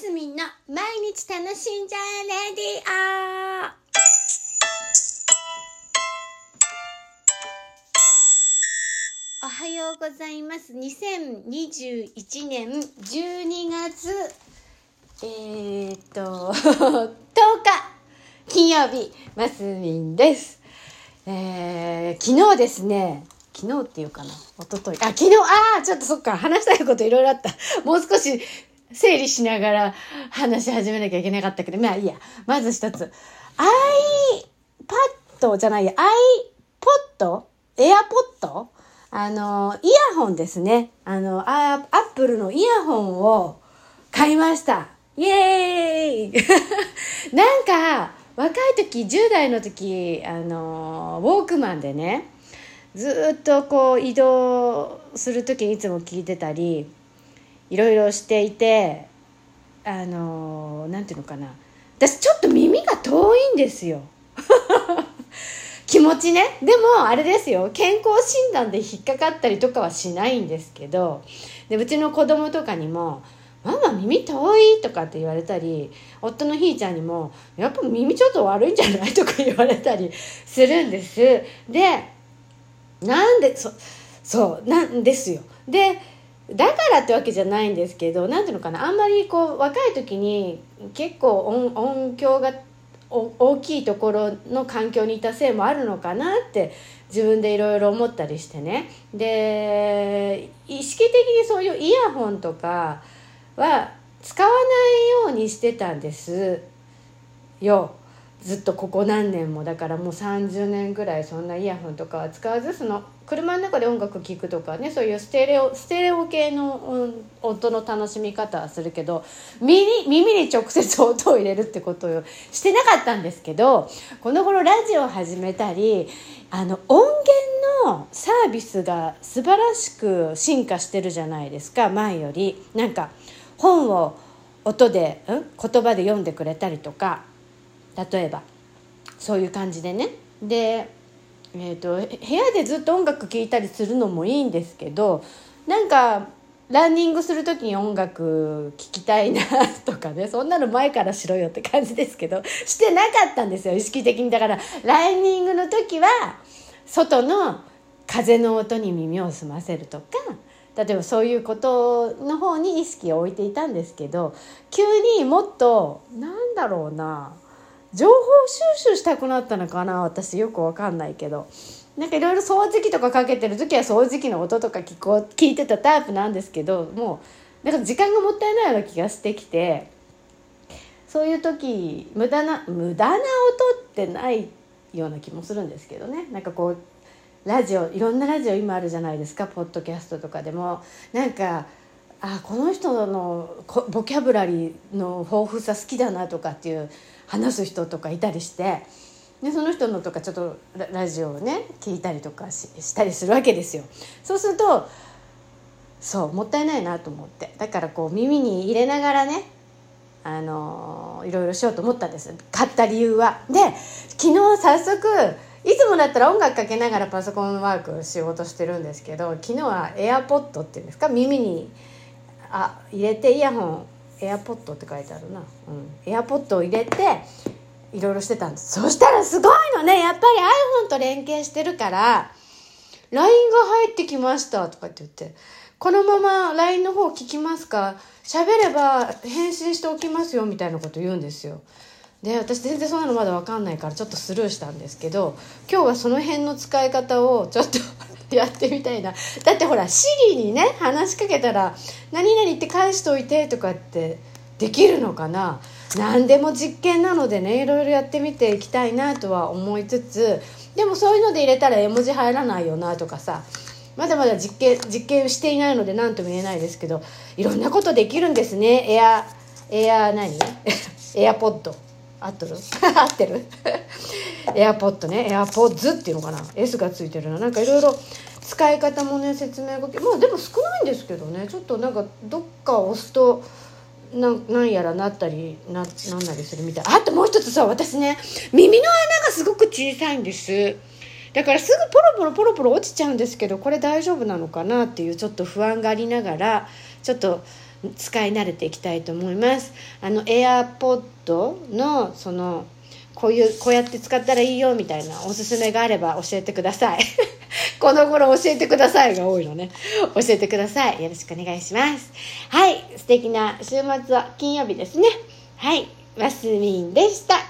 すみんの毎日楽しんじゃえレディオおはようございます。2021年12月えー、っと 10日金曜日ますみんです。えー、昨日ですね。昨日っていうかな一昨日。あ昨日ああちょっとそっか話したいこといろいろあった。もう少し整理しながら話し始めなきゃいけなかったけどまあいいや。まず一つ。iPad じゃない iPod エアポッドあの、イヤホンですね。あの、アップルのイヤホンを買いました。イエーイ！なんか、若い時、10代の時、あの、ウォークマンでね、ずっとこう移動する時にいつも聞いてたり、いろいろしていて、あの、なんていうのかな。私ちょっと耳が遠いんですよ。気持ちねでもあれですよ健康診断で引っかかったりとかはしないんですけどでうちの子供とかにも「ママ耳遠い」とかって言われたり夫のひーちゃんにも「やっぱ耳ちょっと悪いんじゃない?」とか言われたり するんですでなんでそそうなんですよでだからってわけじゃないんですけど何ていうのかなあんまりこう若い時に結構音音響が大きいところの環境にいたせいもあるのかなって自分でいろいろ思ったりしてね。で意識的にそういうイヤホンとかは使わないようにしてたんですよ。ずっとここ何年もだからもう30年ぐらいそんなイヤホンとかは使わずその車の中で音楽聴くとかねそういうステレオステレオ系の音の楽しみ方はするけど耳耳に直接音を入れるってことをしてなかったんですけどこの頃ラジオを始めたりあの音源のサービスが素晴らしく進化してるじゃないですか前より。なんか本を音で、うん、言葉で読んでくれたりとか例えばそういう感じでね。で、えーと、部屋でずっと音楽聴いたりするのもいいんですけどなんかランニングする時に音楽聴きたいなとかねそんなの前からしろよって感じですけどしてなかったんですよ意識的に。だからランニングの時は外の風の音に耳を澄ませるとか例えばそういうことの方に意識を置いていたんですけど急にもっとなんだろうな情報収集したくなったのかな？私よくわかんないけど。なんかいろいろ掃除機とかかけてる時は掃除機の音とか聞こう聞いてたタイプなんですけどもうなんか時間がもったいないような気がしてきて。そういう時無駄な無駄な音ってないような気もするんですけどね。なんかこうラジオいろんなラジオ今あるじゃないですか？ポッドキャストとかでも。なんかあこの人のボキャブラリーの豊富さ好きだなとかっていう話す人とかいたりしてでその人のとかちょっとラジオをね聞いたりとかしたりするわけですよ。そうするとそうもったいないなと思ってだからこう耳に入れながらねあのいろいろしようと思ったんです買った理由は。で昨日早速いつもだったら音楽かけながらパソコンワーク仕事してるんですけど昨日は AirPod っていうんですか？耳にあ入れてイヤホンエアポットって書いてあるな、うん、エアポットを入れていろいろしてたんです。そしたらすごいのね。やっぱり iPhone と連携してるから LINE が入ってきましたとかって言って。このまま LINE の方聞きますか？喋れば返信しておきますよみたいなこと言うんですよ。で私全然そんなのまだ分かんないからちょっとスルーしたんですけど今日はその辺の使い方をちょっとやってみたいな。だってほらシリにね話しかけたら「何々って返しといて」とかってできるのかな。何でも実験なのでねいろいろやってみていきたいなとは思いつつでもそういうので入れたら絵文字入らないよなとかさまだまだ実験実験していないので何とも言えないですけどいろんなことできるんですね。エアエア何？エアポッド。合ってる？合ってる？エアポッドねエアポッズっていうのかな？S がついてるな。なんかいろいろ使い方もね説明がまあでも少ないんですけどね。ちょっとなんかどっか押すとななんやらなったりななんなりするみたい。あともう一つさ私ね耳の穴がすごく小さいんです。だからすぐポロポロポロポロ落ちちゃうんですけどこれ大丈夫なのかなっていうちょっと不安がありながらちょっと使い慣れていきたいと思います。あの AirPod のそのこういうこうやって使ったらいいよみたいなおすすめがあれば教えてください。この頃教えてくださいが多いのね。教えてください。よろしくお願いします。はい。素敵な週末は金曜日ですね。はい。マスミンでした。